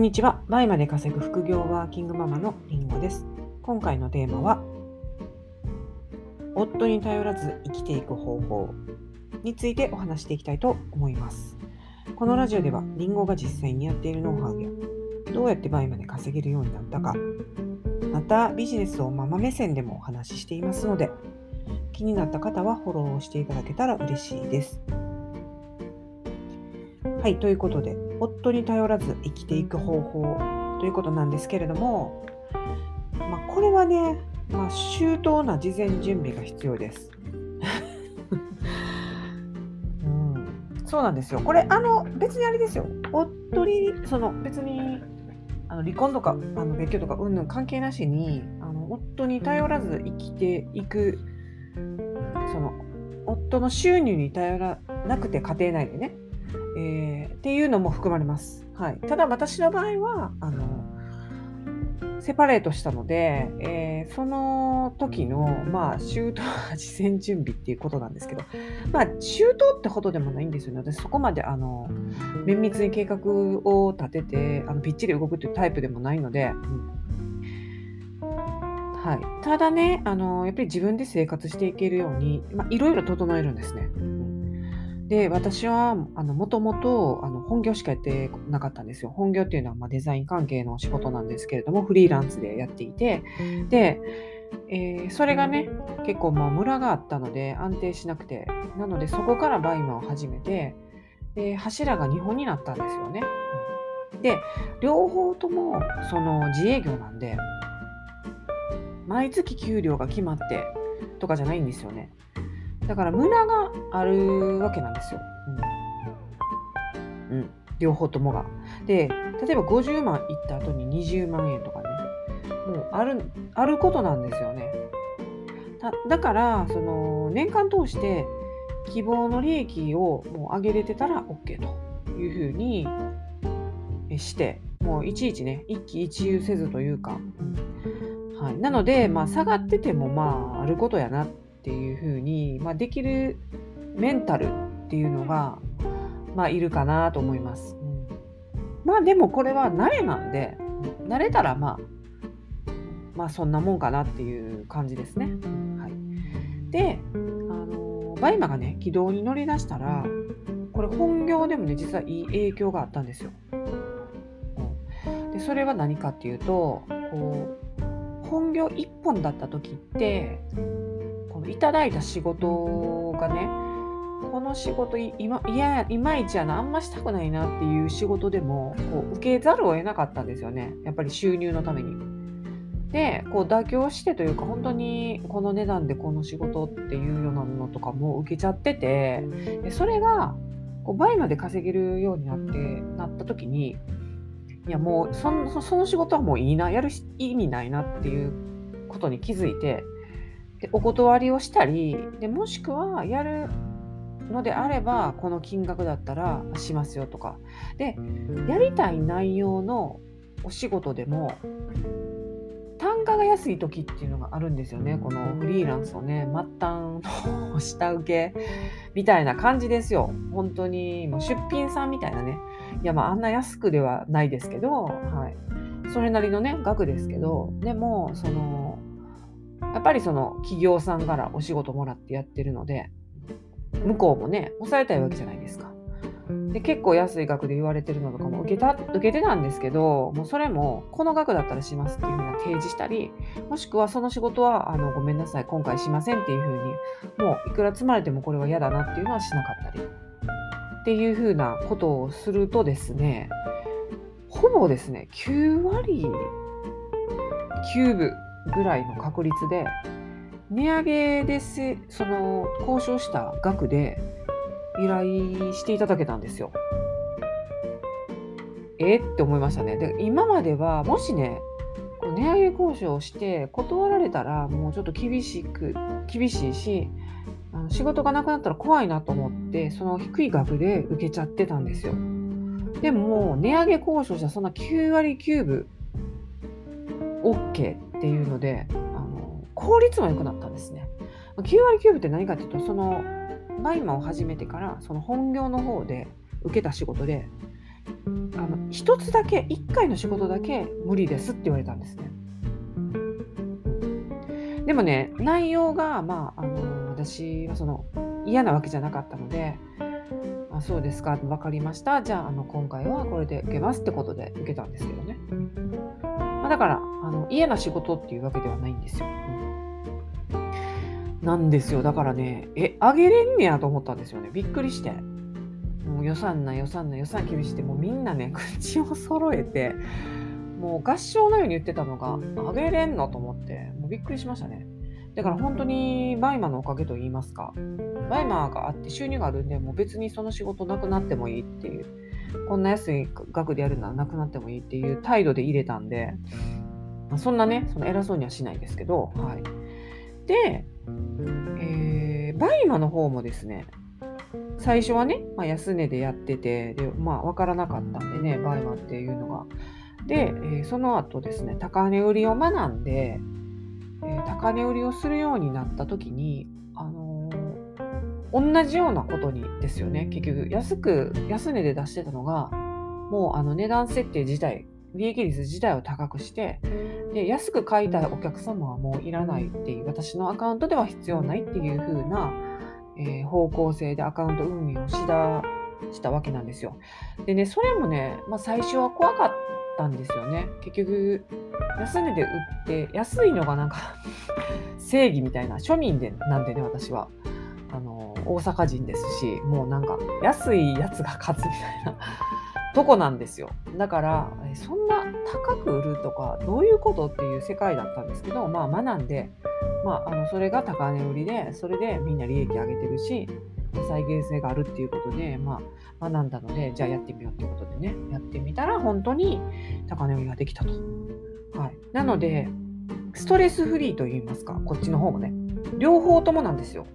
んにちは。前まで稼ぐ副業ワーキングママのりんごです。今回のテーマは、夫に頼らず生きていく方法についてお話していきたいと思います。このラジオでは、りんごが実際にやっているノウハウや、どうやって倍まで稼げるようになったか、またビジネスをママ目線でもお話ししていますので、気になった方はフォローしていただけたら嬉しいです。はい、ということで、夫に頼らず生きていく方法ということなんですけれども、まあ、これはね、まあ、周到な事前準備が必要です。うん、そうなんですよ。これ、あの、別にあれですよ。夫に、その、別に、あの離婚とかあの別居とかうんぬん関係なしにあの夫に頼らず生きていくその夫の収入に頼らなくて家庭内でねえー、っていうのも含まれます。はい、ただ私の場合はあのセパレートしたので、えー、その時の、まあ、周到な事前準備っていうことなんですけど、まあ、周到ってほどでもないんですよね。私、そこまで、あの、綿密に計画を立てて、あの、ぴっちり動くっていうタイプでもないので、うん、はい。ただね、あの、やっぱり自分で生活していけるように、まあ、いろいろ整えるんですね。で、私は、もともと、本業しかやってなかったんですよ。本業っていうのは、ま、デザイン関係の仕事なんですけれども、フリーランスでやっていて、で、えー、それがね、結構、まあ、ムラがあったので、安定しなくて、なので、そこから BUYMA を始めて、で、柱が2本になったんですよね。で、両方とも、その、自営業なんで、毎月給料が決まってとかじゃないんですよね。だからムラがあるわけなんですよ。うん。うん、両方ともが。で、例えば50万いった後に20万円とかね、もうある、あることなんですよね。だから、その、年間通して希望の利益をもう上げれてたら OK というふうにして、もういちいちね、一喜一憂せずというか、はい、なので、まあ、下がってても、まあ、あることやなっっていうふうに、まあ、できるメンタルっていうのが、まあ、いるかなと思います。うん、まあでもこれは慣れなんで慣れたらまあまあそんなもんかなっていう感じですね。はい、であのバイマがね軌道に乗り出したらこれ本業でもね実はいい影響があったんですよ。でそれは何かっていうとこう本業1本だった時っていただいた仕事がねこの仕事いまいやいまいちやなあんましたくないなっていう仕事でもこう受けざるを得なかったんですよねやっぱり収入のために。でこう妥協してというか本当にこの値段でこの仕事っていうようなものとかも受けちゃっててでそれがこう倍まで稼げるようになってなった時にいやもうそのその仕事はもういいなやる意味ないなっていうことに気づいてでお断りをしたりでもしくはやるのであればこの金額だったらしますよとか。でやりたい内容のお仕事でも単価が安い時っていうのがあるんですよね。このフリーランスのね末端の下請けみたいな感じですよ。本当にもう出品さんみたいなね。いやまああんな安くではないですけど、はい、それなりのね額ですけどでもそのやっぱりその企業さんからお仕事もらってやってるので、向こうもね、抑えたいわけじゃないですか。で結構安い額で言われてるのとかも受けた受けてたんですけどもうそれもこの額だったらしますっていうふうな提示したりもしくはその仕事はあのごめんなさい今回しませんっていうふうにもういくら積まれてもこれは嫌だなっていうのはしなかったりっていうふうなことをするとですねほぼですね9割9分ぐらいの確率で値上げでせその交渉した額で依頼していただけたんですよ。えって思いましたね。で今まではもしね値上げ交渉をして断られたらもうちょっと厳しく厳しいし仕事がなくなったら怖いなと思ってその低い額で受けちゃってたんですよ。でも値上げ交渉したそんな9割9分 OK っていうのであの効率も良くなったんですね。9割9分って何かっていうとそのバイマを始めてからその本業の方で受けた仕事であの1つだけ1回の仕事だけ無理ですって言われたんですね。でもね内容がまああの私はその嫌なわけじゃなかったので「あそうですか分かりましたじゃああの今回はこれで受けます」ってことで受けたんですけどね、だからあの嫌な仕事っていうわけではないんですよ。うん、なんですよ。だからねえあげれんねやと思ったんですよね。びっくりして。もう予算な予算な予算厳しいってもうみんなね 口を揃えてもう合唱のように言ってたのがあげれんのと思ってもうびっくりしましたね。だから本当にバイマのおかげと言いますか。バイマーがあって収入があるんでもう別にその仕事なくなってもいいっていう。こんな安い額でやるならなくなってもいいっていう態度で入れたんで、まあ、そんなねその偉そうにはしないですけどはい。で、えー、バイマの方もですね最初はね、まあ、安値でやってて、で、まあ、わからなかったんでね、バイマっていうのが。で、えー、その後ですね、高値売りを学んで、えー、高値売りをするようになった時に、あのー、同じようなことにですよね、結局、安く、安値で出してたのが、もうあの値段設定自体、利益率自体を高くして、で安く買いたいお客様はもういらないっていう、私のアカウントでは必要ないっていう風な、えー、方向性でアカウント運営をしだしたわけなんですよ。でね、それもね、まあ、最初は怖かったんですよね。結局、安値で売って、安いのがなんか 正義みたいな、庶民でなんでね、私は。あの大阪人ですし、もうなんか安いやつが勝つみたいな とこなんですよ。だから、そんな高く売るとか、どういうことっていう世界だったんですけど、まあ学んで、まあ、あのそれが高値売りで、それでみんな利益上げてるし、再現性があるっていうことで、まあ、学んだので、じゃあやってみようっていうことでね、やってみたら本当に高値売りができたと。はい、なので、ストレスフリーと言いますか、こっちの方もね、両方ともなんですよ。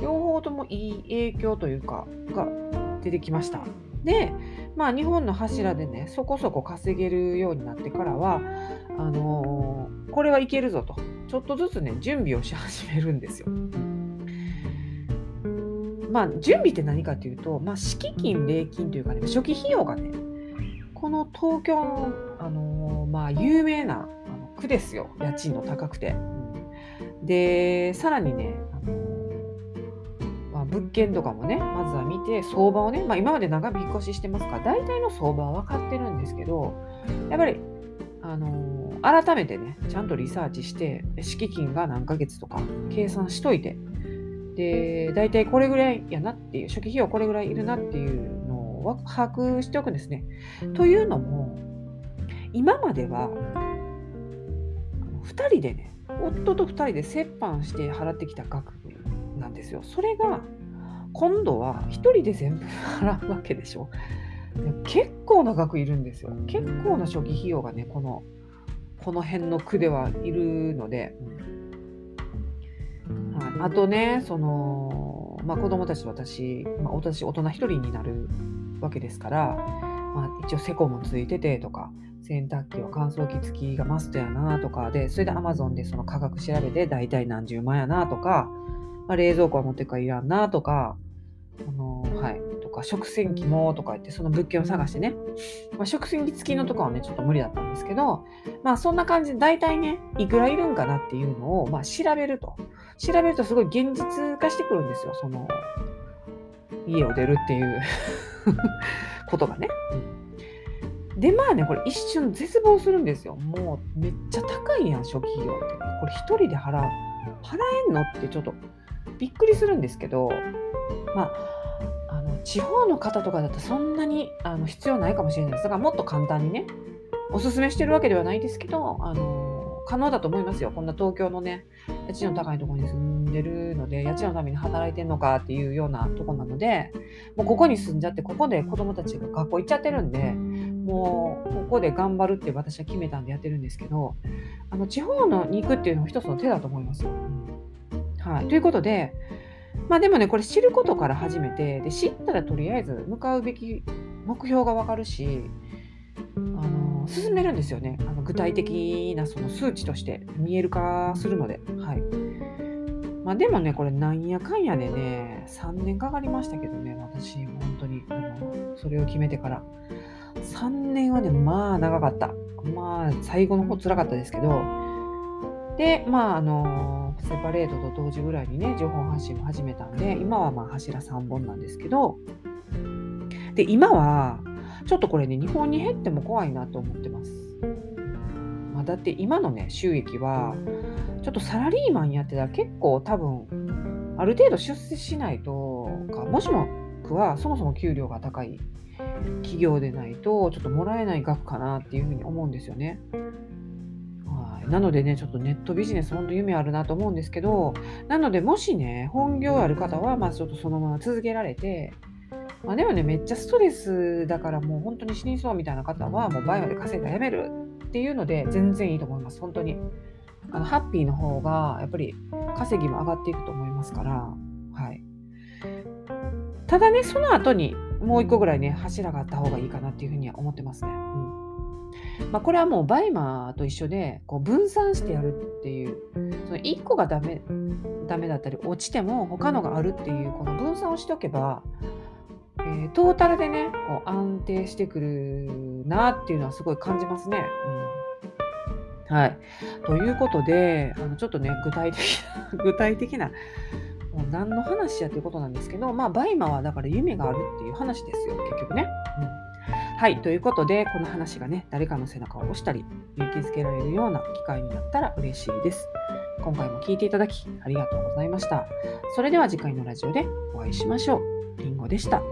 両方ともいい影響というか、が出てきました。で、まあ、日本の柱でね、そこそこ稼げるようになってからは、あのー、これはいけるぞと。ちょっとずつね、準備をし始めるんですよ。まあ、準備って何かというと、まあ、敷金、礼金というかね、初期費用がね、この東京の、あのー、まあ、有名なあの区ですよ、家賃の高くて。で、さらにね、物件とかもね、まずは見て、相場をね、まあ、今まで長引っ越ししてますから、大体の相場は分かってるんですけど、やっぱり、あのー改めてね、ちゃんとリサーチして、敷金が何ヶ月とか計算しといて、で、大体これぐらいやなっていう、初期費用これぐらいいるなっていうのを把握しておくんですね。というのも、今までは、2人でね、夫と2人で折半して払ってきた額なんですよ。それが、今度は1人で全部払うわけでしょ。結構な額いるんですよ。結構な初期費用がね、このこの辺の区ではいるので、はい、あとねその、まあ、子供たち私、まあ、私大人1人になるわけですから、まあ、一応セコもついててとか洗濯機は乾燥機付きがマストやなとかでそれで Amazon でその価格調べて大体何十万やなとか、まあ、冷蔵庫は持ってくからいらんなとかあのはいか食洗機もとか言ってその物件を探してね、まあ、食洗機付きのとかはねちょっと無理だったんですけどまあそんな感じで大体ねいくらいるんかなっていうのを、まあ、調べると。調べるとすごい現実化してくるんですよその家を出るっていう ことがね。でまあねこれ一瞬絶望するんですよ。もうめっちゃ高いやん初期費用ってこれ1人で払う払えんのってちょっとびっくりするんですけどまああの地方の方とかだとそんなにあの必要ないかもしれないです。だからもっと簡単にね、おすすめしてるわけではないですけど、あの可能だと思いますよ。こんな東京のね、家賃の高いところに住んでるので、家賃のために働いてんのかっていうようなとこなので、もうここに住んじゃって、ここで子供たちが学校行っちゃってるんで、もうここで頑張るって私は決めたんでやってるんですけど、あの地方のに行くっていうのも一つの手だと思いますよ。はい、ということで、まあでもね、これ知ることから始めて、で知ったらとりあえず向かうべき目標がわかるし、あの進めるんですよね。あの具体的なその数値として見える化するので。はい。まあでもね、これなんやかんやでね、3年かかりましたけどね、私、本当に、あのそれを決めてから。3年はね、まあ長かった。まあ最後の方辛かったですけど、で、まああの、セパレートと同時ぐらいにね、情報発信も始めたんで、今はまあ柱3本なんですけど、で、今は、ちょっとこれね、日本に減っても怖いなと思ってます。まあ、だって今のね、収益は、ちょっとサラリーマンやってたら結構多分、ある程度出世しないとか、もしもくはそもそも給料が高い企業でないとちょっともらえない額かなっていうふうに思うんですよね。なのでね、ちょっとネットビジネス、本当夢あるなと思うんですけど、なのでもしね、本業ある方は、まずちょっとそのまま続けられて、まあ、でもね、めっちゃストレスだからもう本当に死にそうみたいな方は、もう倍まで稼いだらやめるっていうので、全然いいと思います、本当に。あのハッピーの方が、やっぱり稼ぎも上がっていくと思いますから、はい。ただね、その後にもう一個ぐらいね、柱があった方がいいかなっていうふうには思ってますね。うんまあ、これはもうバイマーと一緒でこう分散してやるっていう、その1個がダメダメだったり落ちても他のがあるっていうこの分散をしておけば、えー、トータルでねこう安定してくるなっていうのはすごい感じますね。うん、はい。ということで、あのちょっとね、具体的な、具体的なもう何の話やということなんですけど、まあ、バイマーはだから夢があるっていう話ですよ、結局ね。うん、はい、ということで、この話がね、誰かの背中を押したり、勇気づけられるような機会になったら嬉しいです。今回も聴いていただきありがとうございました。それでは次回のラジオでお会いしましょう。りんごでした。